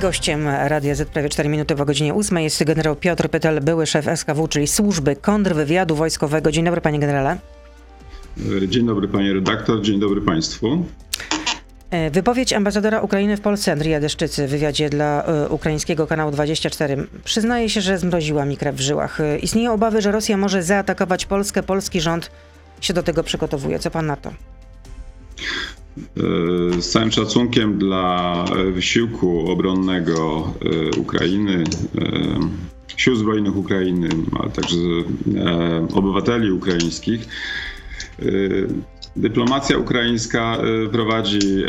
Gościem Radia Z prawie 4 minuty po godzinie 8 jest generał Piotr Pytel, były szef SKW, czyli Służby Kontrwywiadu Wojskowego. Dzień dobry panie generale. Dzień dobry panie redaktor, dzień dobry państwu. E, wypowiedź ambasadora Ukrainy w Polsce Andrija Deszczycy w wywiadzie dla y, ukraińskiego kanału 24 przyznaje się, że zmroziła mi krew w żyłach. Istnieją obawy, że Rosja może zaatakować Polskę. Polski rząd się do tego przygotowuje. Co pan na to? E, z całym szacunkiem dla wysiłku obronnego e, Ukrainy, e, sił zbrojnych Ukrainy, ale także obywateli ukraińskich, Dyplomacja ukraińska e, prowadzi, e,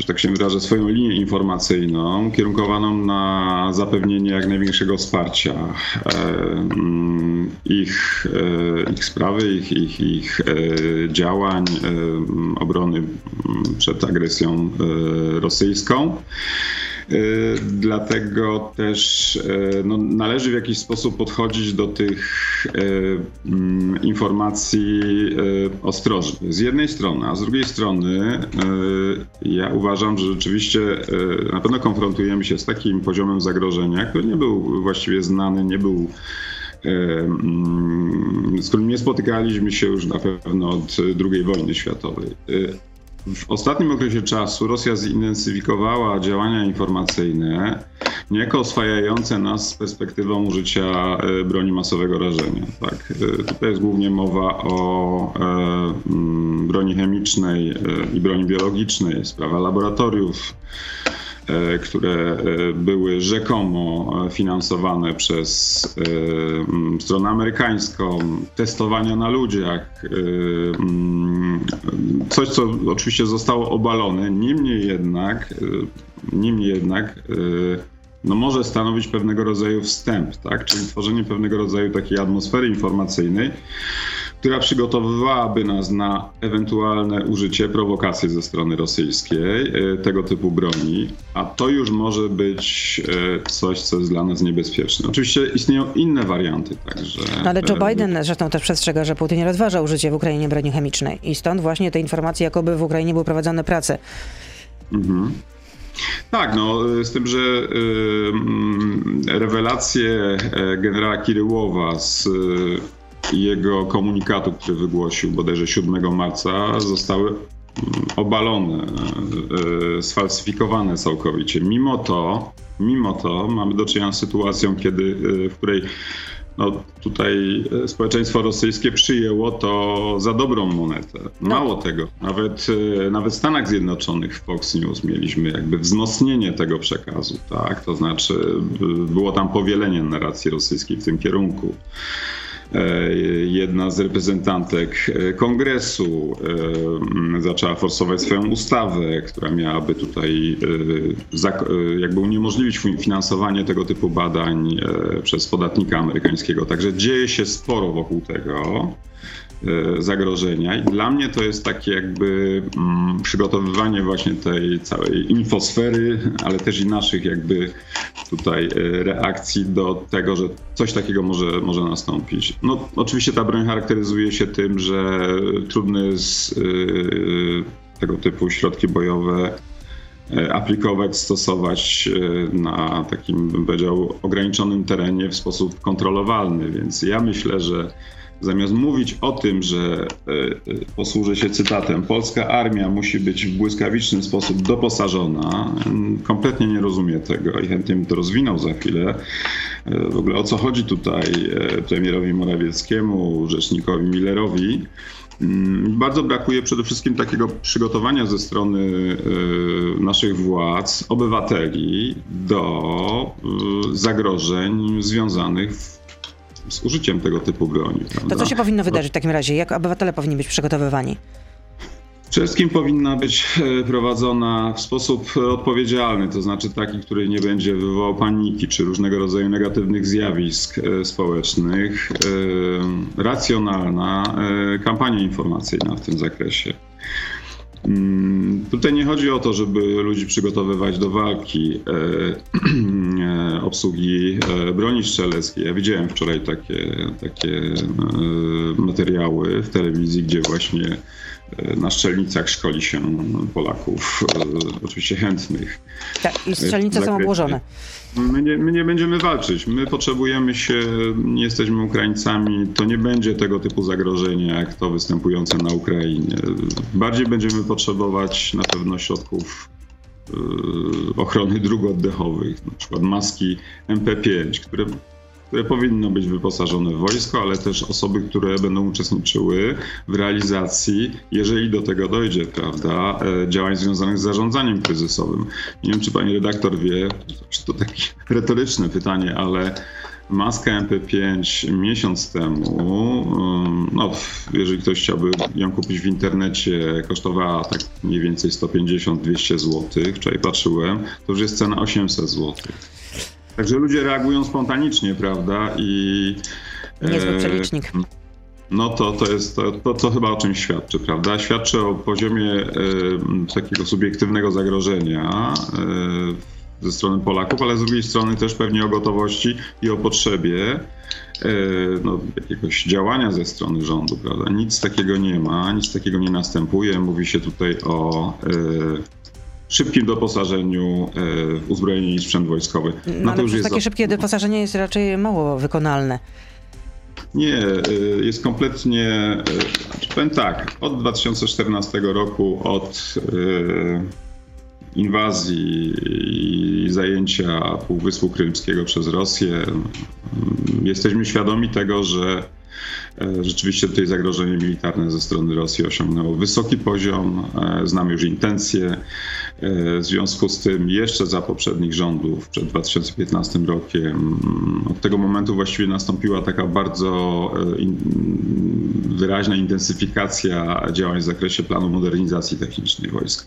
że tak się wyrażę, swoją linię informacyjną kierunkowaną na zapewnienie jak największego wsparcia e, mm, ich, ich sprawy, ich, ich, ich działań obrony przed agresją rosyjską. E, dlatego też e, no, należy w jakiś sposób podchodzić do tych e, mm, informacji ostrożnie. Z jednej strony, a z drugiej strony ja uważam, że rzeczywiście na pewno konfrontujemy się z takim poziomem zagrożenia, który nie był właściwie znany, nie był mm, z którym nie spotykaliśmy się już na pewno od II wojny światowej. W ostatnim okresie czasu Rosja zintensyfikowała działania informacyjne, niejako oswajające nas z perspektywą użycia e, broni masowego rażenia. Tak? E, tutaj jest głównie mowa o e, broni chemicznej i broni biologicznej, sprawa laboratoriów które e, były rzekomo finansowane przez e, stronę amerykańską, testowania na ludziach, coś co oczywiście zostało obalone, niemniej jednak, niemniej jednak no może stanowić pewnego rodzaju wstęp, tak? czyli tworzenie pewnego rodzaju takiej atmosfery informacyjnej, która przygotowywałaby nas na ewentualne użycie, prowokacje ze strony rosyjskiej e, tego typu broni, a to już może być e, coś, co jest dla nas niebezpieczne. Oczywiście istnieją inne warianty także. No ale Joe e, Biden zresztą też przestrzega, że Putin rozważa użycie w Ukrainie broni chemicznej i stąd właśnie te informacje, jakoby w Ukrainie były prowadzone prace. Mhm. Tak, no z tym, że y, rewelacje generała Kiryłowa z jego komunikatu, który wygłosił bodajże 7 marca, zostały mm, obalone, e, sfalsyfikowane całkowicie. Mimo to, mimo to mamy do czynienia z sytuacją, kiedy, e, w której no, tutaj e, społeczeństwo rosyjskie przyjęło to za dobrą monetę. No. Mało no. tego, nawet, nawet w Stanach Zjednoczonych w Fox News mieliśmy jakby wzmocnienie tego przekazu, tak? To znaczy było tam powielenie narracji rosyjskiej w tym kierunku. E, jedna z reprezentantek e, kongresu e, zaczęła forsować swoją ustawę, która miałaby tutaj jakby uniemożliwić finansowanie tego typu badań przez podatnika amerykańskiego. Także dzieje się sporo wokół tego. E, zagrożenia. I dla mnie to jest takie jakby mm, przygotowywanie właśnie tej całej infosfery, ale też i naszych jakby tutaj e, reakcji do tego, że coś takiego może, może nastąpić. No oczywiście ta broń charakteryzuje się tym, że trudny jest e, tego typu środki bojowe aplikować, stosować na takim, bym powiedział, ograniczonym terenie w sposób kontrolowalny. Więc ja myślę, że Zamiast mówić o tym, że e, e, posłużę się cytatem, polska armia musi być w błyskawiczny sposób doposażona, kompletnie nie rozumie tego i chętnie bym to rozwinął za chwilę. E, w ogóle o co chodzi tutaj premierowi Morawieckiemu, rzecznikowi Millerowi. Mm, bardzo brakuje przede wszystkim takiego przygotowania ze strony naszych władz, obywateli do zagrożeń związanych z użyciem tego typu broni. Prawda? To co się powinno wydarzyć w takim razie? Jak obywatele powinni być przygotowywani? Przede wszystkim powinna być e, prowadzona w sposób odpowiedzialny, to znaczy taki, który nie będzie wywołał paniki czy różnego rodzaju negatywnych zjawisk e, społecznych. E, racjonalna kampania informacyjna w tym zakresie. Mm, tutaj nie chodzi o to, żeby ludzi przygotowywać do walki, e, e, obsługi e, broni strzeleckiej. Ja widziałem wczoraj takie, takie materiały w telewizji, gdzie właśnie na strzelnicach szkoli się Polaków, oczywiście chętnych. Tak, i strzelnice są obłożone. My nie, my nie będziemy walczyć. My potrzebujemy się, nie jesteśmy Ukraińcami. To nie będzie tego typu zagrożenie, jak to występujące na Ukrainie. Bardziej będziemy potrzebować na pewno środków ochrony dróg oddechowych, na przykład maski MP5, które które powinno być wyposażone w wojsko, ale też osoby, które będą uczestniczyły w realizacji, jeżeli do tego dojdzie, prawda, e, działań związanych z zarządzaniem kryzysowym. Nie wiem, czy pani redaktor wie, to takie retoryczne pytanie, ale Maska MP5 miesiąc temu, no, jeżeli ktoś chciałby ją kupić w internecie, kosztowała tak mniej więcej 150-200 zł. Wczoraj patrzyłem, to już jest cena 800 zł. Także ludzie reagują spontanicznie, prawda? I. Niezły przelicznik. No to, to jest to, to, to, chyba o czymś świadczy, prawda? Świadczy o poziomie e, takiego subiektywnego zagrożenia e, ze strony Polaków, ale z drugiej strony też pewnie o gotowości i o potrzebie e, no, jakiegoś działania ze strony rządu, prawda? Nic takiego nie ma, nic takiego nie następuje. Mówi się tutaj o szybkim doposażeniu e, w uzbrojenie i sprzęt wojskowy. No, ale to już jest takie za... szybkie doposażenie jest raczej mało wykonalne. Nie, e, jest kompletnie, e, znaczy powiem tak, od 2014 roku, od inwazji i zajęcia Półwyspu Krymskiego przez Rosję, jesteśmy świadomi tego, że rzeczywiście tutaj zagrożenie militarne ze strony Rosji osiągnęło wysoki poziom. E, znamy już intencje. E, w związku z tym jeszcze za poprzednich rządów, przed 2015 rokiem, mm, od tego momentu właściwie nastąpiła taka bardzo wyraźna intensyfikacja działań w zakresie planu modernizacji technicznej wojsk.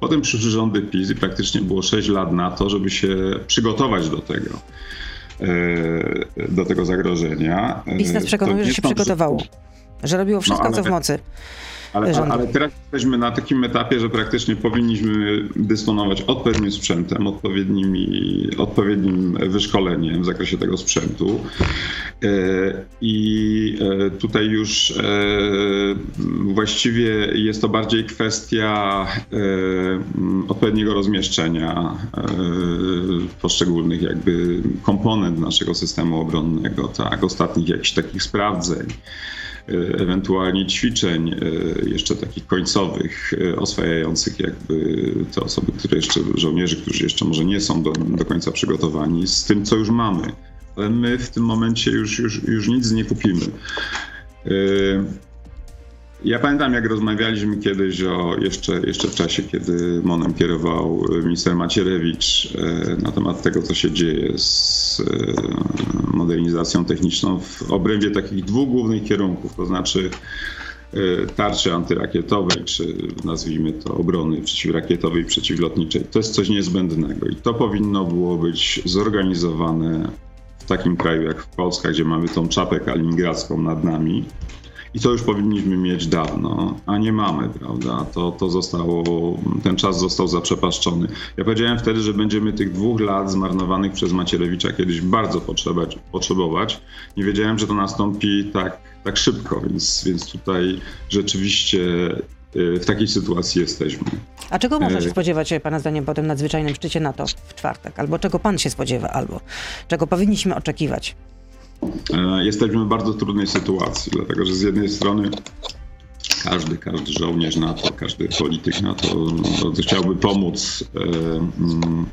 Potem przyszły rządy PiS i praktycznie było 6 lat na to, żeby się przygotować do tego. E, do tego zagrożenia. PiS nas przekonuje, że się przygotowało, że robiło wszystko, no, co w mocy. Ale, ale, teraz jesteśmy na takim etapie, że praktycznie powinniśmy dysponować odpowiednim sprzętem, odpowiednimi, odpowiednim wyszkoleniem w zakresie tego sprzętu. E, I e, tutaj już e, właściwie jest to bardziej kwestia odpowiedniego rozmieszczenia poszczególnych jakby komponent naszego systemu obronnego, tak, ostatnich jakichś takich sprawdzeń. E, ewentualnie ćwiczeń e, jeszcze takich końcowych, e, oswajających jakby te osoby, które jeszcze, żołnierzy, którzy jeszcze może nie są do, do końca przygotowani z tym, co już mamy. Ale my w tym momencie już, już, już nic nie kupimy. Ja pamiętam, jak rozmawialiśmy kiedyś o jeszcze, jeszcze w czasie, kiedy Monem kierował minister Macierewicz na temat tego, co się dzieje z modernizacją techniczną w obrębie takich dwóch głównych kierunków, to znaczy e, tarczy antyrakietowej, czy nazwijmy to obrony przeciwrakietowej, przeciwlotniczej. To jest coś niezbędnego i to powinno było być zorganizowane w takim kraju jak Polska, gdzie mamy tą czapę kaliningradzką nad nami, i to już powinniśmy mieć dawno, a nie mamy, prawda? To, to zostało, ten czas został zaprzepaszczony. Ja powiedziałem wtedy, że będziemy tych dwóch lat zmarnowanych przez Macierewicza kiedyś bardzo potrzebować. potrzebować. Nie wiedziałem, że to nastąpi tak, tak szybko, więc, więc tutaj rzeczywiście y, w takiej sytuacji jesteśmy. A czego można się spodziewać, Pana zdaniem, po tym nadzwyczajnym szczycie NATO w czwartek? Albo czego Pan się spodziewa, albo czego powinniśmy oczekiwać? E, jesteśmy w bardzo trudnej sytuacji, dlatego że z jednej strony każdy, każdy żołnierz NATO, każdy polityk NATO no, chciałby pomóc, e, mm,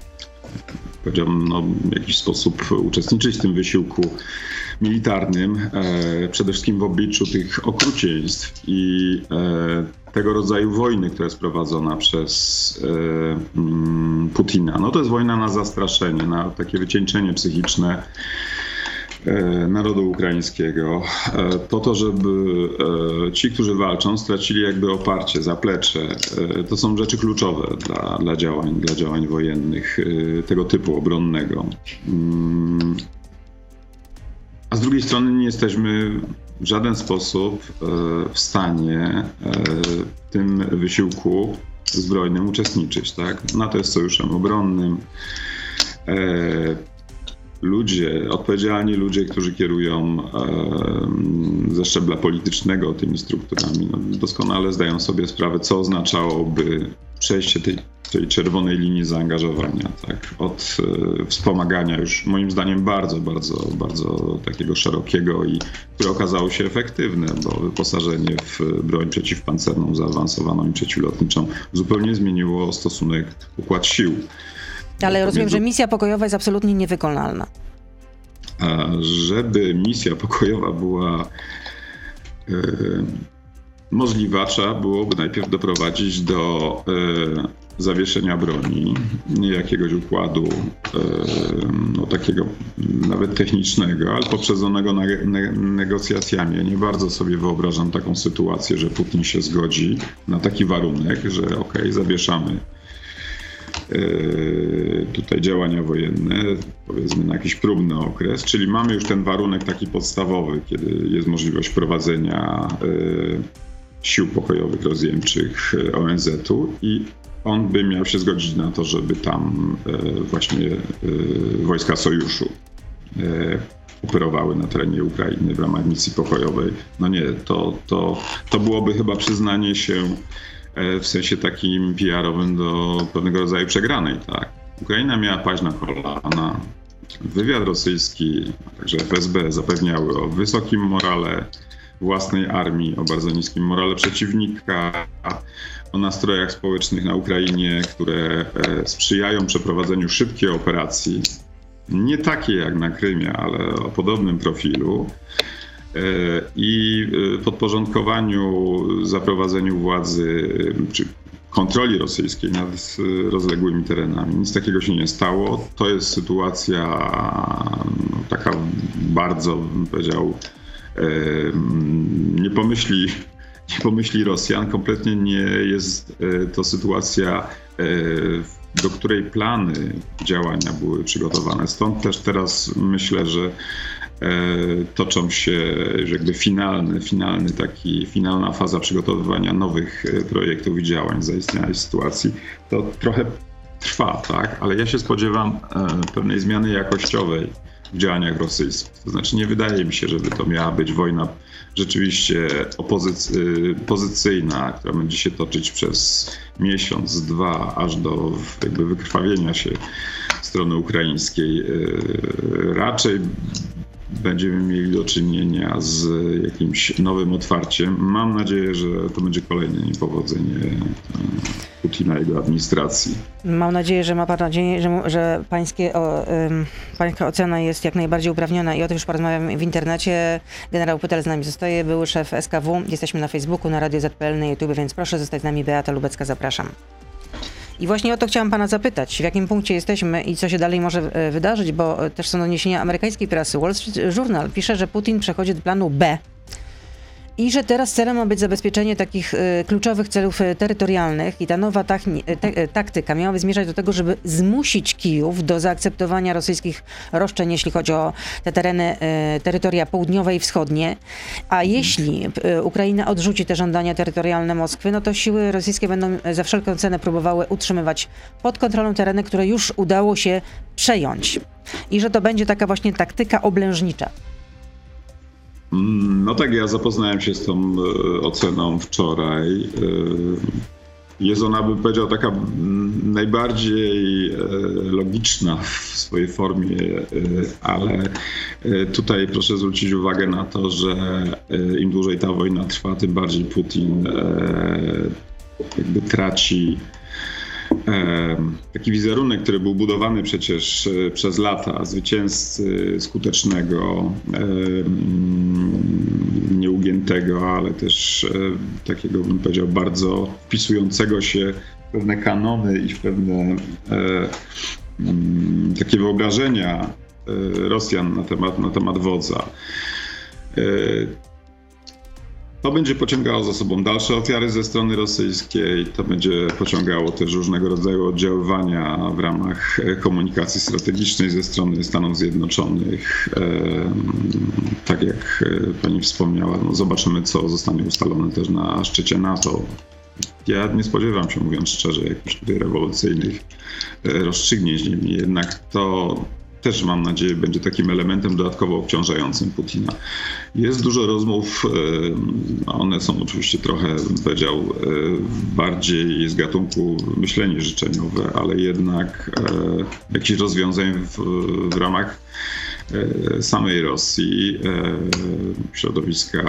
powiedziałbym, no, w jakiś sposób uczestniczyć w tym wysiłku militarnym, e, przede wszystkim w obliczu tych okrucieństw i tego rodzaju wojny, która jest prowadzona przez mm, Putina. No to jest wojna na zastraszenie, na takie wycieńczenie psychiczne E, narodu ukraińskiego, e, po to, żeby e, ci, którzy walczą, stracili jakby oparcie, zaplecze. To są rzeczy kluczowe dla, dla, działań, dla działań wojennych tego typu obronnego. Mm. A z drugiej strony nie jesteśmy w żaden sposób w stanie w tym wysiłku zbrojnym uczestniczyć. Tak? NATO jest sojuszem obronnym ludzie, odpowiedzialni ludzie, którzy kierują ze szczebla politycznego tymi strukturami, no, doskonale zdają sobie sprawę, co oznaczałoby przejście tej, tej czerwonej linii zaangażowania, tak? od e, wspomagania już moim zdaniem bardzo, bardzo, bardzo takiego szerokiego i które okazało się efektywne, bo wyposażenie w broń przeciwpancerną zaawansowaną i przeciwlotniczą zupełnie zmieniło stosunek, układ sił. Ale rozumiem, że misja pokojowa jest absolutnie niewykonalna. A żeby misja pokojowa była e, możliwa, trzeba byłoby najpierw doprowadzić do e, zawieszenia broni, jakiegoś układu e, no, takiego nawet technicznego, ale poprzedzonego ne negocjacjami. Ja nie bardzo sobie wyobrażam taką sytuację, że Putin się zgodzi na taki warunek, że ok, zawieszamy e, tutaj działania wojenne, powiedzmy na jakiś próbny okres, czyli mamy już ten warunek taki podstawowy, kiedy jest możliwość prowadzenia e, sił pokojowych rozjemczych e, ONZ-u i on by miał się zgodzić na to, żeby tam właśnie wojska sojuszu operowały na terenie Ukrainy w ramach misji pokojowej. No nie, to, to, to byłoby chyba przyznanie się w sensie takim PR-owym do pewnego rodzaju przegranej. Tak? Ukraina miała paść na kolana. Wywiad rosyjski, a także FSB zapewniały o wysokim morale własnej armii, o bardzo niskim morale przeciwnika, o nastrojach społecznych na Ukrainie, które e, sprzyjają przeprowadzeniu szybkiej operacji, nie takiej jak na Krymie, ale o podobnym profilu e, i e, podporządkowaniu, zaprowadzeniu władzy czy kontroli rosyjskiej nad rozległymi terenami. Nic takiego się nie stało. To jest sytuacja no, taka bardzo, bym powiedział, nie pomyśli, nie pomyśli Rosjan. Kompletnie nie jest e, to sytuacja, e, do której plany działania były przygotowane. Stąd też teraz myślę, że e, toczą się jakby finalny, finalny taki, finalna faza przygotowywania nowych projektów i działań zaistniałej sytuacji. To trochę trwa, tak? Ale ja się spodziewam pewnej zmiany jakościowej w działaniach rosyjskich. To znaczy nie wydaje mi się, żeby to miała być wojna rzeczywiście opozyc- pozycyjna, która będzie się toczyć przez miesiąc, dwa, aż do jakby wykrwawienia się strony ukraińskiej. Raczej będziemy mieli do czynienia z jakimś nowym otwarciem. Mam nadzieję, że to będzie kolejne niepowodzenie e, Putina i jego administracji. Mam nadzieję, że ma pan nadzieję, że, że pańskie, o, pańska ocena jest jak najbardziej uprawniona i o tym już porozmawiam w internecie. Generał Pytel z nami zostaje, były szef SKW. Jesteśmy na Facebooku, na Radio ZPL, na YouTube, więc proszę zostać z nami. Beata Lubecka, zapraszam. I właśnie o to chciałam pana zapytać, w jakim punkcie jesteśmy i co się dalej może e, wydarzyć, bo e, też są doniesienia amerykańskiej prasy. Wall Street Journal pisze, że Putin przechodzi do planu B i że teraz celem ma być zabezpieczenie takich y, kluczowych celów y, terytorialnych i ta nowa te, taktyka miałaby zmierzać do tego, żeby zmusić Kijów do zaakceptowania rosyjskich roszczeń, jeśli chodzi o te tereny, y, terytoria południowe i wschodnie. A jeśli Ukraina odrzuci te żądania terytorialne Moskwy, no to siły rosyjskie będą za wszelką cenę próbowały utrzymywać pod kontrolą tereny, które już udało się przejąć. I że to będzie taka właśnie taktyka oblężnicza. No tak, ja zapoznałem się z tą e, oceną wczoraj. E, jest ona, bym powiedział, taka najbardziej e, logiczna w swojej formie, ale tutaj proszę zwrócić uwagę na to, że im dłużej ta wojna trwa, tym bardziej Putin jakby traci taki wizerunek, który był budowany przecież e, przez lata, zwycięzcy skutecznego, nieugiętego, ale też e, takiego, bym powiedział, bardzo wpisującego się w pewne kanony i w pewne e, takie wyobrażenia Rosjan na temat, na temat wodza. To będzie pociągało za sobą dalsze ofiary ze strony rosyjskiej, to będzie pociągało też różnego rodzaju oddziaływania w ramach komunikacji strategicznej ze strony Stanów Zjednoczonych. Tak jak pani wspomniała, no zobaczymy, co zostanie ustalone też na szczycie NATO. Ja nie spodziewam się, mówiąc szczerze, jakichś tutaj rewolucyjnych e, rozstrzygnięć, niemniej jednak to też mam nadzieję będzie takim elementem dodatkowo obciążającym Putina. Jest dużo rozmów, one są oczywiście trochę, bym powiedział, bardziej z gatunku myślenie życzeniowe, ale jednak jakichś rozwiązań w, w ramach E, samej Rosji, e, środowiska e,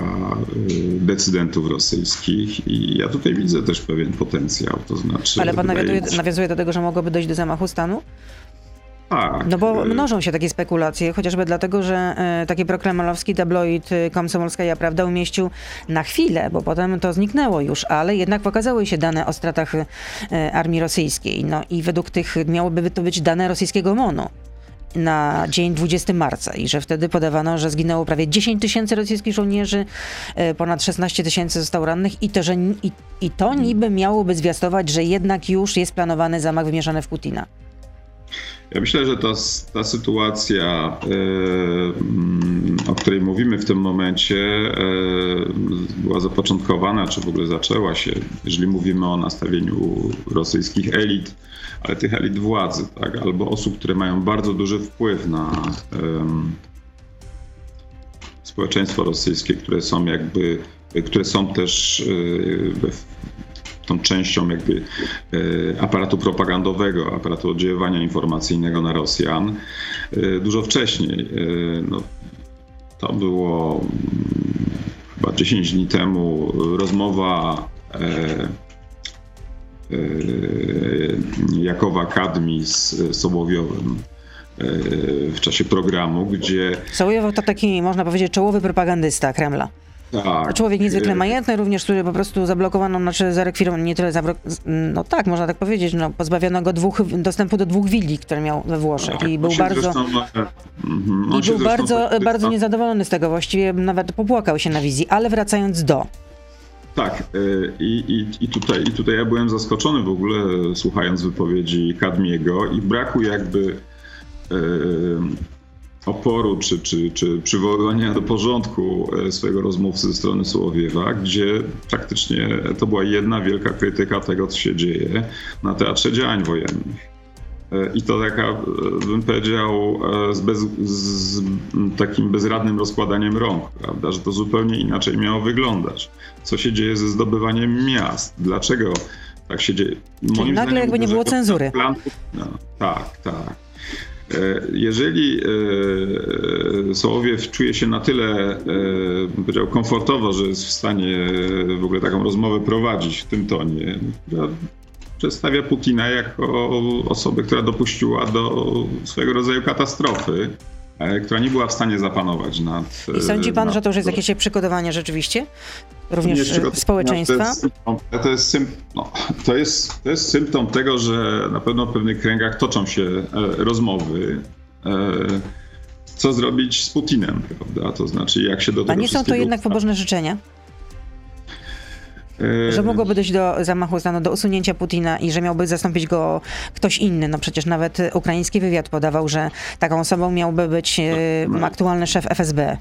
decydentów rosyjskich i ja tutaj widzę też pewien potencjał, to znaczy... Ale pan nawiązuje, nawiązuje do tego, że mogłoby dojść do zamachu stanu? Tak. No bo mnożą się takie spekulacje, chociażby dlatego, że e, taki prokremalowski tabloid Komsomolskaja Prawda umieścił na chwilę, bo potem to zniknęło już, ale jednak pokazały się dane o stratach e, armii rosyjskiej. No i według tych miałoby to być dane rosyjskiego MONU na dzień 20 marca i że wtedy podawano, że zginęło prawie 10 tysięcy rosyjskich żołnierzy, e, ponad 16 tysięcy zostało rannych i to, że, i, i to niby miałoby zwiastować, że jednak już jest planowany zamach wymierzony w Putina. Ja myślę, że ta, ta sytuacja, e, o której mówimy w tym momencie, e, była zapoczątkowana, czy w ogóle zaczęła się, jeżeli mówimy o nastawieniu rosyjskich elit, ale tych elit władzy, tak, albo osób, które mają bardzo duży wpływ na społeczeństwo rosyjskie, które są jakby, które są też e, tą częścią jakby e, aparatu propagandowego, aparatu oddziaływania informacyjnego na Rosjan e, dużo wcześniej. E, no, to było mm, chyba 10 dni temu rozmowa Jakowa Kadmi z Sołowiowym w czasie programu, gdzie... Sołowiow to taki, można powiedzieć, czołowy propagandysta Kremla. Tak. Człowiek niezwykle majętny również, który po prostu zablokowano, znaczy zarekwirowano, nie tyle zablok... no tak, można tak powiedzieć, no pozbawiono go dwóch, dostępu do dwóch willi, które miał we Włoszech tak, i był bardzo zresztą, i był bardzo, bardzo niezadowolony z tego, właściwie nawet popłakał się na wizji, ale wracając do. Tak, y, i, i, i, tutaj, i tutaj ja byłem zaskoczony w ogóle słuchając wypowiedzi Kadmiego i braku jakby oporu czy, czy, czy przywoływania do porządku e, swojego rozmówcy ze strony Słowiewa, gdzie praktycznie to była jedna wielka krytyka tego, co się dzieje na teatrze działań wojennych. E, I to taka, e, bym powiedział, z, bez, z takim bezradnym rozkładaniem rąk, prawda? że to zupełnie inaczej miało wyglądać. Co się dzieje ze zdobywaniem miast? Dlaczego tak się dzieje? Moim nagle jakby nie było cenzury. Plan, no, tak, tak. E, jeżeli e, Sołowiew czuje się na tyle, e, powiedział, komfortowo, że jest w stanie w ogóle taką rozmowę prowadzić w tym tonie, przedstawia Putina jako osobę, która dopuściła do swego rodzaju katastrofy, która nie była w stanie zapanować nad. I sądzi pan, nad... że to już jest jakieś przygotowanie rzeczywiście? również społeczeństwa? To jest, to, jest, no, to, jest, to jest symptom tego, że na pewno w pewnych kręgach toczą się e, rozmowy. E, co zrobić z Putinem, prawda? To znaczy, jak się do tego. A nie są to jednak pobożne życzenia? E, że mogłoby dojść do zamachu stanu, do usunięcia Putina i że miałby zastąpić go ktoś inny. No przecież nawet ukraiński wywiad podawał, że taką osobą miałby być no, no. aktualny szef FSB.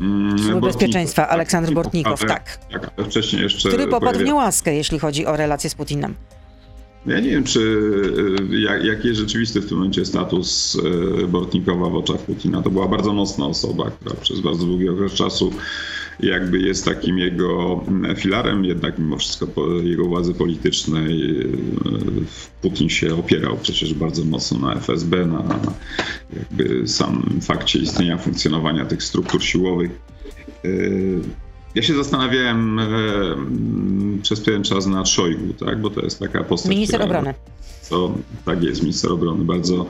Mm, Służby Bezpieczeństwa, tak, Aleksandr Bortnikow, tak. tak. ale wcześniej jeszcze... Który popadł w niełaskę, jeśli chodzi o relacje z Putinem. Ja nie wiem, czy y, jak, jaki jest rzeczywisty w tym momencie status y, Bortnikowa w oczach Putina. To była bardzo mocna osoba, która przez bardzo długi okres czasu jakby jest takim jego mm, filarem, jednak mimo wszystko jego władzy politycznej y, Putin się opierał przecież bardzo mocno na FSB, na, jakby sam fakcie istnienia, funkcjonowania tych struktur siłowych. Ja się zastanawiałem mm, przez pewien czas nad Szojgu, tak? bo to jest taka postać. Minister która, obrony co tak jest, minister obrony bardzo,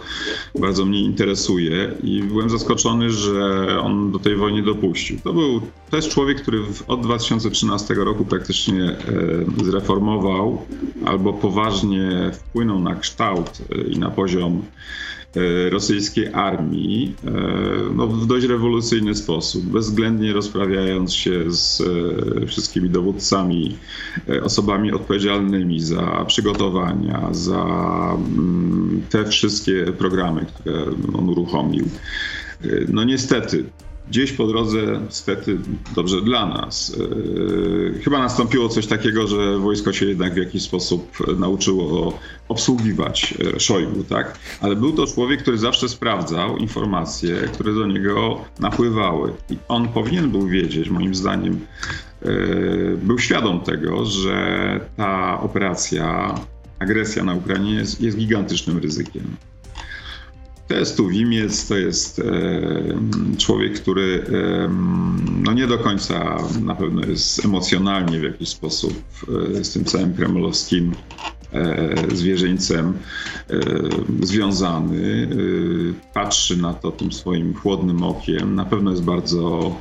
bardzo mnie interesuje i byłem zaskoczony, że on do tej wojny dopuścił. To był, to jest człowiek, który od 2013 roku praktycznie e, zreformował albo poważnie wpłynął na kształt e, i na poziom E, rosyjskiej armii e, no, w dość rewolucyjny sposób, bezwzględnie rozprawiając się z e, wszystkimi dowódcami, osobami odpowiedzialnymi za przygotowania, za mm, te wszystkie programy, które on uruchomił. No niestety, gdzieś po drodze, niestety dobrze dla nas, yy, chyba nastąpiło coś takiego, że wojsko się jednak w jakiś sposób nauczyło obsługiwać e, Szojgu, tak? Ale był to człowiek, który zawsze sprawdzał informacje, które do niego napływały. I on powinien był wiedzieć, moim zdaniem, yy, był świadom tego, że ta operacja, agresja na Ukrainie jest, jest gigantycznym ryzykiem. To jest Tuwimiec, to jest e, człowiek, który e, no nie do końca na pewno jest emocjonalnie w jakiś sposób e, z tym całym kremlowskim zwierzyńcem związany. Patrzy na to tym swoim chłodnym okiem. Na pewno jest bardzo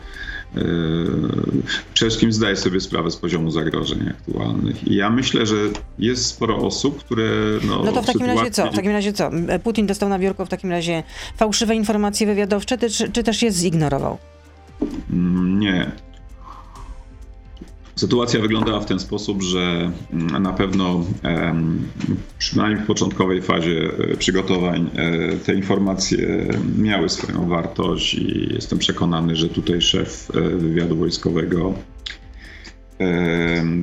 przede wszystkim zdaje sobie sprawę z poziomu zagrożeń aktualnych. I ja myślę, że jest sporo osób, które. No, no to w takim sytuacji... razie co? W takim razie co? Putin dostał na biurko w takim razie fałszywe informacje wywiadowcze, czy, czy też je zignorował? Mm, nie. Sytuacja wyglądała w ten sposób, że mm, na pewno przynajmniej w początkowej fazie e, przygotowań e, te informacje miały swoją wartość i jestem przekonany, że tutaj szef e, wywiadu wojskowego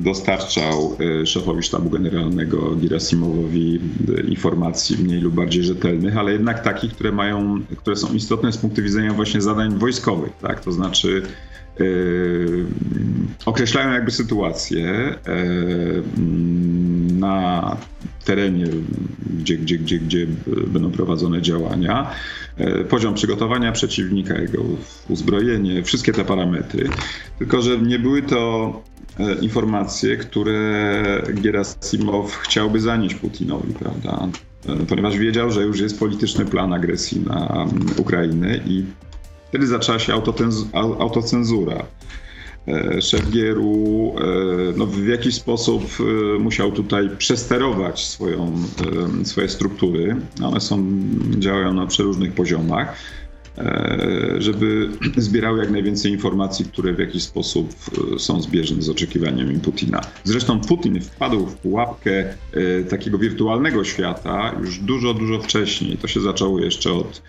dostarczał szefowi sztabu generalnego Girasimowowi informacji mniej lub bardziej rzetelnych, ale jednak takich, które mają, które są istotne z punktu widzenia właśnie zadań wojskowych, tak? To znaczy określają jakby sytuację yy, na terenie, gdzie, gdzie, gdzie, gdzie będą prowadzone działania, yy, poziom przygotowania przeciwnika, jego uzbrojenie, wszystkie te parametry. Tylko, że nie były to informacje, które Gerasimow chciałby zanieść Putinowi, prawda? Ponieważ wiedział, że już jest polityczny plan agresji na Ukrainę i Wtedy zaczęła się autocenzura. E, szef Gieru e, no, w jakiś sposób e, musiał tutaj przesterować swoją, swoje struktury. One są, działają na przeróżnych poziomach, żeby zbierały jak najwięcej informacji, które w jakiś sposób są zbieżne z oczekiwaniami Putina. Zresztą Putin wpadł w pułapkę takiego wirtualnego świata już dużo, dużo wcześniej. To się zaczęło jeszcze od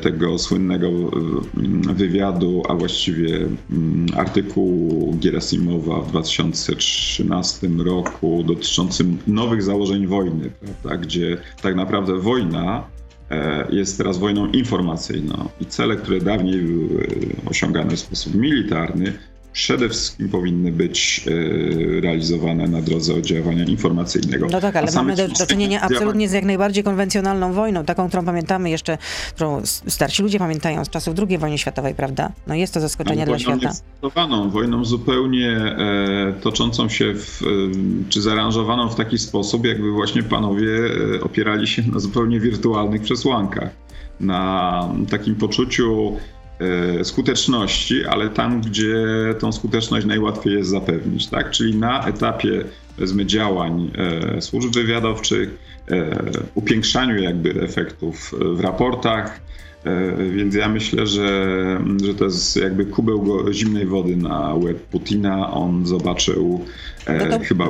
tego słynnego e, wywiadu, a właściwie mm, artykułu Gerasimowa w 2013 roku dotyczącym nowych założeń wojny, prawda, gdzie tak naprawdę wojna e, jest teraz wojną informacyjną. I cele, które dawniej były osiągane w sposób militarny, przede wszystkim powinny być e, realizowane na drodze oddziaływania informacyjnego. No tak, ale mamy do, do czynienia absolutnie z jak najbardziej konwencjonalną wojną, taką, którą pamiętamy jeszcze, którą starsi ludzie pamiętają z czasów II wojny światowej, prawda? No jest to zaskoczenie no, dla świata. Wojną, wojną zupełnie e, toczącą się, w, e, czy zaaranżowaną w taki sposób, jakby właśnie panowie e, opierali się na zupełnie wirtualnych przesłankach. Na takim poczuciu skuteczności, ale tam, gdzie tą skuteczność najłatwiej jest zapewnić, tak? Czyli na etapie powiedzmy działań e, służb wywiadowczych, e, upiększaniu jakby efektów w raportach, więc ja myślę, że, że to jest jakby kubeł zimnej wody na łeb Putina. On zobaczył no to, chyba.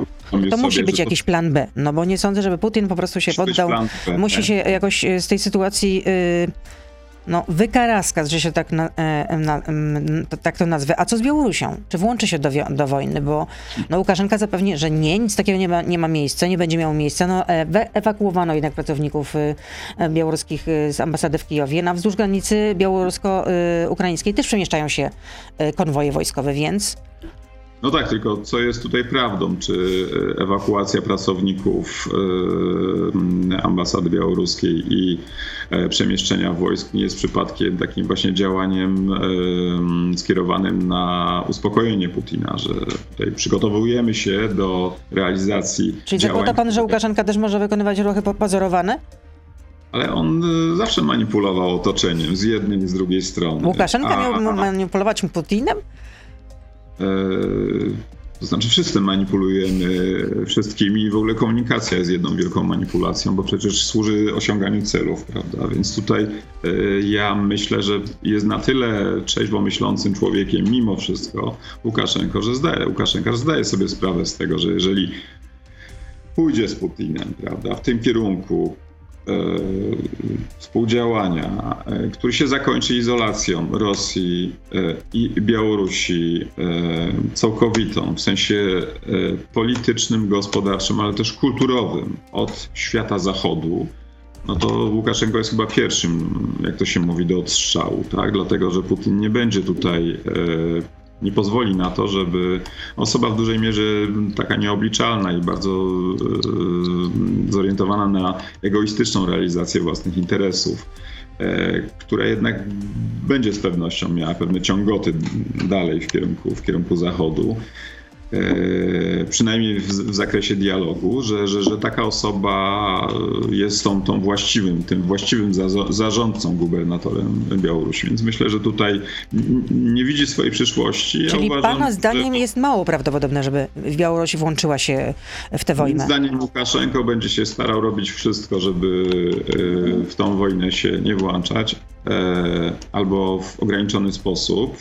To musi być jakiś plan B, no bo nie sądzę, żeby Putin po prostu się poddał. Musi się jakoś z tej sytuacji. Yy no, wykaraskaz, że się tak, na, e, na, tak to nazwę. A co z Białorusią? Czy włączy się do, do wojny? Bo no, Łukaszenka zapewni, że nie, nic takiego nie ma, nie ma miejsca, nie będzie miało miejsca. No, e, ewakuowano jednak pracowników e, białoruskich z ambasady w Kijowie. Na wzdłuż granicy białorusko-ukraińskiej też przemieszczają się konwoje wojskowe, więc no tak, tylko co jest tutaj prawdą? Czy ewakuacja pracowników ambasady białoruskiej i E, przemieszczenia wojsk nie jest przypadkiem takim właśnie działaniem skierowanym na uspokojenie Putina, że tutaj przygotowujemy się do realizacji Czyli działań... zakłada pan, że Łukaszenka też może wykonywać ruchy pozorowane? Ale on e, zawsze manipulował otoczeniem z jednej i z drugiej strony. Łukaszenka a, miał manipulować Putinem? E, to znaczy wszyscy manipulujemy wszystkimi i w ogóle komunikacja jest jedną wielką manipulacją, bo przecież służy osiąganiu celów, prawda? Więc tutaj y, ja myślę, że jest na tyle trzeźwo myślącym człowiekiem mimo wszystko Łukaszenko, że zdaje, Łukaszenka zdaje sobie sprawę z tego, że jeżeli pójdzie z Putinem, prawda, w tym kierunku, współdziałania, który się zakończy izolacją Rosji i Białorusi całkowitą, w sensie politycznym, gospodarczym, ale też kulturowym od świata zachodu, no to Łukaszenko jest chyba pierwszym, jak to się mówi, do odstrzału, tak? Dlatego, że Putin nie będzie tutaj, e, nie pozwoli na to, żeby osoba w dużej mierze taka nieobliczalna i bardzo e, zorientowana na egoistyczną realizację własnych interesów, e, która jednak będzie z pewnością miała pewne ciągoty dalej w kierunku, w kierunku zachodu, przynajmniej w, w, zakresie dialogu, że, że, że taka osoba jest tą, tą właściwym, tym właściwym za, zarządcą, gubernatorem Białorusi. Więc myślę, że tutaj nie widzi swojej przyszłości. Czyli ja uważam, pana zdaniem że... jest mało prawdopodobne, żeby Białoruś włączyła się w tę wojnę? Zdaniem Łukaszenko będzie się starał robić wszystko, żeby e, w tą wojnę się nie włączać. E, albo w ograniczony sposób,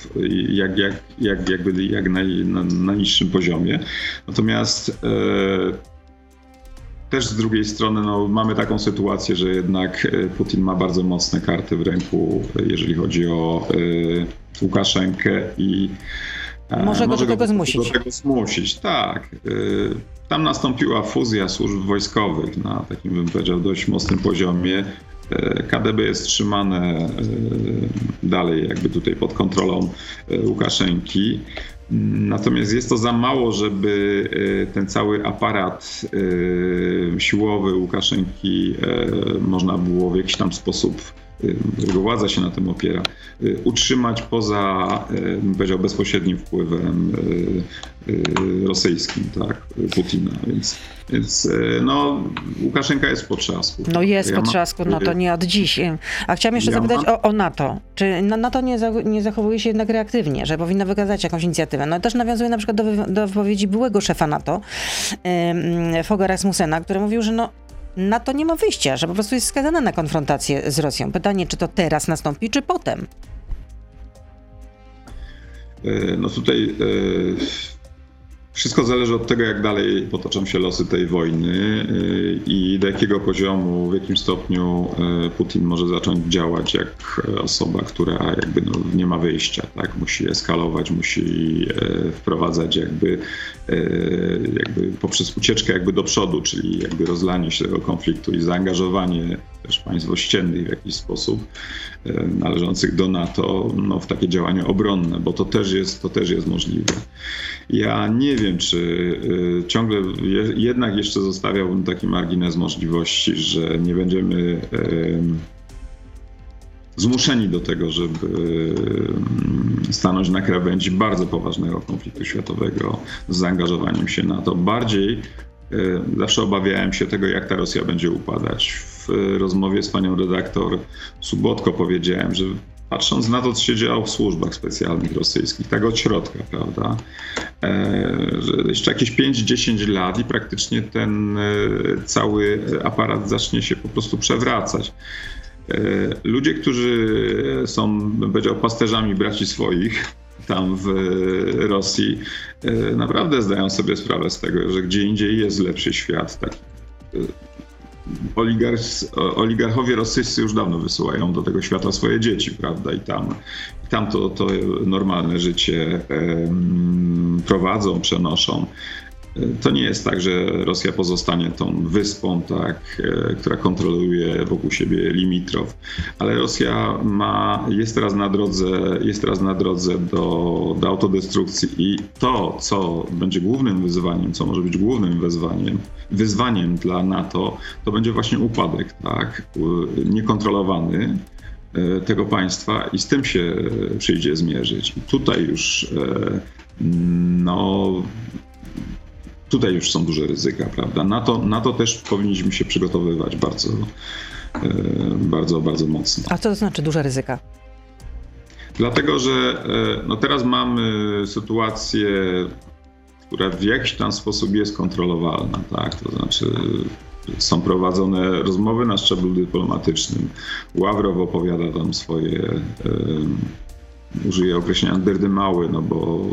jak, jak, jak, jakby, jak na, na, na niższym poziomie. Natomiast e, też z drugiej strony no, mamy taką sytuację, że jednak e, Putin ma bardzo mocne karty w ręku, jeżeli chodzi o Łukaszenkę i może, może go do tego zmusić. Do tego zmusić, tak. Tam nastąpiła fuzja służb wojskowych na takim, bym powiedział, dość mocnym poziomie. E, KDB jest trzymane e, dalej jakby tutaj pod kontrolą e, Łukaszenki. Natomiast jest to za mało, żeby ten cały aparat siłowy Łukaszenki można było w jakiś tam sposób którego władza się na tym opiera, utrzymać poza, bym powiedział, bezpośrednim wpływem rosyjskim, tak, Putina. Więc, więc no, Łukaszenka jest w potrzasku. No jest ja potrzasku, mam... no to nie od dziś. A chciałam jeszcze ja zapytać mam... o, o, NATO. Czy NATO nie, za, nie zachowuje się jednak reaktywnie, że powinno wykazać jakąś inicjatywę? No też nawiązuje na przykład do, do wypowiedzi byłego szefa NATO, Foga Rasmussena, który mówił, że no NATO nie ma wyjścia, że po prostu jest skazana na konfrontację z Rosją. Pytanie, czy to teraz nastąpi, czy potem? E, no tutaj e, wszystko zależy od tego, jak dalej potoczą się losy tej wojny y, i do jakiego poziomu, w jakim stopniu Putin może zacząć działać jak osoba, która jakby no nie ma wyjścia, tak? Musi eskalować, musi wprowadzać jakby, jakby poprzez ucieczkę jakby do przodu, czyli jakby rozlanie się tego konfliktu i zaangażowanie też państw ościennych w jakiś sposób należących do NATO no, w takie działania obronne, bo to też jest, to też jest możliwe. Ja nie wiem, czy y, ciągle jednak jeszcze zostawiałbym taki margines możliwości, że nie będziemy zmuszeni do tego, żeby stanąć na krawędzi bardzo poważnego konfliktu światowego z zaangażowaniem się na to. Bardziej y, zawsze obawiałem się tego, jak ta Rosja będzie upadać. W rozmowie z panią redaktor Subotko powiedziałem, że patrząc na to, co się działo w służbach specjalnych rosyjskich, tak od środka, prawda, e, że jeszcze jakieś 5-10 lat i praktycznie ten e, cały aparat zacznie się po prostu przewracać. E, ludzie, którzy są, bym powiedział, pasterzami braci swoich, tam w Rosji, naprawdę zdają sobie sprawę z tego, że gdzie indziej jest lepszy świat, taki oligarchowie rosyjscy już dawno wysyłają do tego świata swoje dzieci, prawda? I tam, i tam to, to normalne życie prowadzą, przenoszą. To nie jest tak, że Rosja pozostanie tą wyspą, tak, e, która kontroluje wokół siebie limitrow, ale Rosja ma, jest teraz na drodze, jest teraz na drodze do, do autodestrukcji i to, co będzie głównym wyzwaniem, co może być głównym wyzwaniem, wyzwaniem dla NATO, to będzie właśnie upadek, tak, niekontrolowany e, tego państwa i z tym się przyjdzie zmierzyć. I tutaj już e, no, tutaj już są duże ryzyka, prawda? Na to, na to też powinniśmy się przygotowywać bardzo, e, bardzo, bardzo mocno. A co to znaczy duże ryzyka? Dlatego, że e, no teraz mamy sytuację, która w jakiś tam sposób jest kontrolowalna, tak? To znaczy są prowadzone rozmowy na szczeblu dyplomatycznym. Ławrow opowiada tam swoje użyję określenia dyrdymały, no bo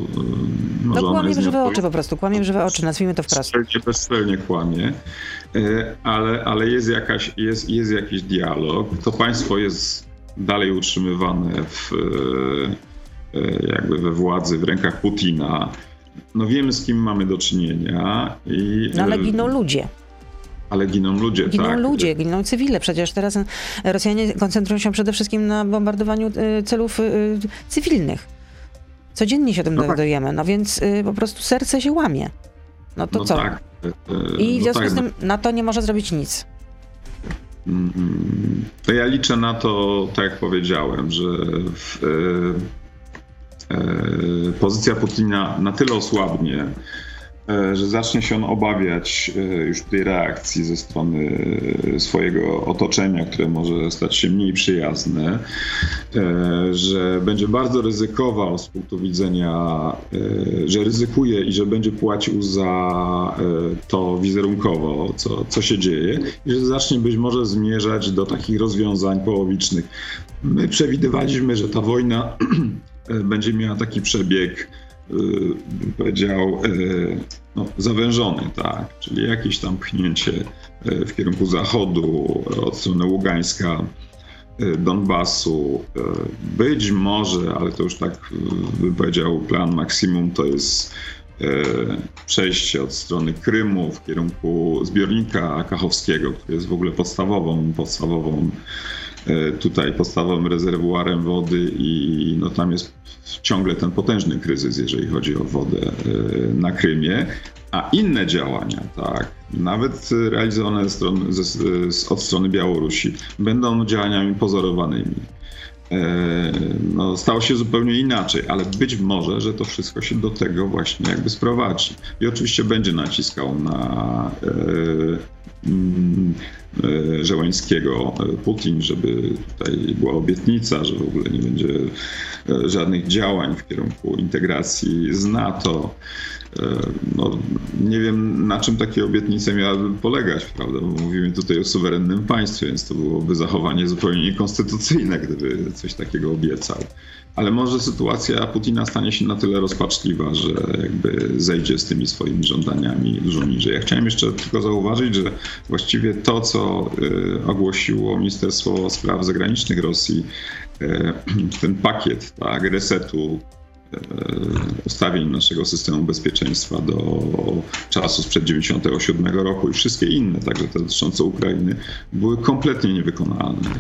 e, no, kłamie w żywe oczy po prostu, kłamie w żywe oczy, nazwijmy to wprost. Bezczelnie, bezczelnie kłamie, e, ale, ale jest, jakaś, jest, jest jakiś dialog. To państwo jest dalej utrzymywane w, jakby we władzy, w rękach Putina. No wiemy, z kim mamy do czynienia. I, no ale giną ludzie. Ale giną ludzie, giną tak. ludzie, giną cywile. Przecież teraz Rosjanie koncentrują się przede wszystkim na bombardowaniu y, celów y, cywilnych. Codziennie się tym no tak. dowiadujemy, no więc y, po prostu serce się łamie. No to no co? Tak. I w no związku tak. z tym na to nie może zrobić nic. Mm, to ja liczę na to, tak jak powiedziałem, że w, e, e, pozycja Putina na tyle osłabnie, że zacznie się on obawiać e, już tej reakcji ze strony swojego otoczenia, które może stać się mniej przyjazne, e, że będzie bardzo ryzykował z punktu widzenia, że ryzykuje i że będzie płacił za to wizerunkowo, co, co się dzieje, i że zacznie być może zmierzać do takich rozwiązań połowicznych. My przewidywaliśmy, że ta wojna będzie miała taki przebieg, bym powiedział, no, zawężony, tak, czyli jakieś tam pchnięcie e, w kierunku zachodu, od strony Ługańska, e, Donbasu. E, być może, ale to już tak bym powiedział, plan maksimum to jest przejście od strony Krymu w kierunku zbiornika kachowskiego, który jest w ogóle podstawową, podstawową E, tutaj podstawowym rezerwuarem wody i no tam jest ciągle ten potężny kryzys, jeżeli chodzi o wodę e, na Krymie, a inne działania, tak, nawet realizowane strony, od strony Białorusi, będą działaniami pozorowanymi. E, no, stało się zupełnie inaczej, ale być może, że to wszystko się do tego właśnie jakby sprowadzi. I oczywiście będzie naciskał na mm, E, Żeleńskiego e, Putin, żeby tutaj była obietnica, że w ogóle nie będzie e, żadnych działań w kierunku integracji z NATO. No, nie wiem, na czym takie obietnice miałyby polegać, prawda? Bo mówimy tutaj o suwerennym państwie, więc to byłoby zachowanie zupełnie niekonstytucyjne, gdyby coś takiego obiecał ale może sytuacja Putina stanie się na tyle rozpaczliwa, że jakby zejdzie z tymi swoimi żądaniami dużo niżej. Ja chciałem jeszcze tylko zauważyć, że właściwie to, co y, ogłosiło Ministerstwo Spraw Zagranicznych Rosji, y, ten pakiet tak, resetu y, ustawień naszego systemu bezpieczeństwa do czasu sprzed 1997 roku i wszystkie inne, także te dotyczące Ukrainy, były kompletnie niewykonalne.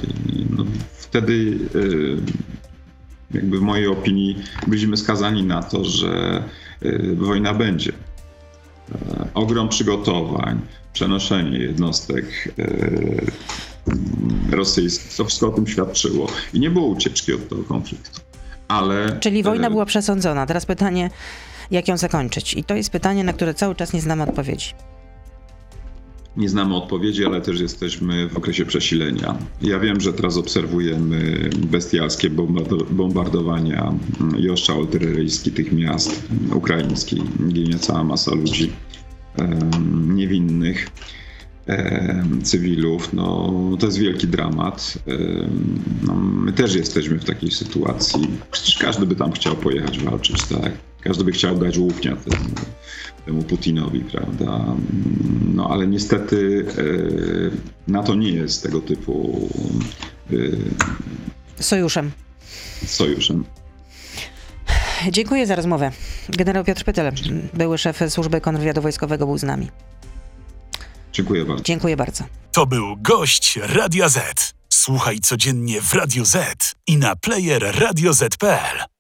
No, wtedy jakby w mojej opinii byliśmy skazani na to, że y, wojna będzie. E, ogrom przygotowań, przenoszenie jednostek y, rosyjskich, to wszystko o tym świadczyło. I nie było ucieczki od tego konfliktu. Ale, Czyli wojna y, była przesądzona. Teraz pytanie, jak ją zakończyć? I to jest pytanie, na które cały czas nie znamy odpowiedzi. Nie znamy odpowiedzi, ale też jesteśmy w okresie przesilenia. Ja wiem, że teraz obserwujemy bestialskie bombardowania i terroryjski tych miast ukraińskich. Ginie cała masa ludzi niewinnych cywilów, no to jest wielki dramat. No, my też jesteśmy w takiej sytuacji. Przecież każdy by tam chciał pojechać walczyć, tak? Każdy by chciał dać łupnia temu, temu Putinowi, prawda? No ale niestety e, NATO nie jest tego typu e, sojuszem. Sojuszem. Dziękuję za rozmowę. Generał Piotr Pytel, były szef służby kontrwywiadu wojskowego, był z nami. Dziękuję bardzo. Dziękuję bardzo. To był gość Radio Z. Słuchaj codziennie w Radio Z i na player radioz.pl.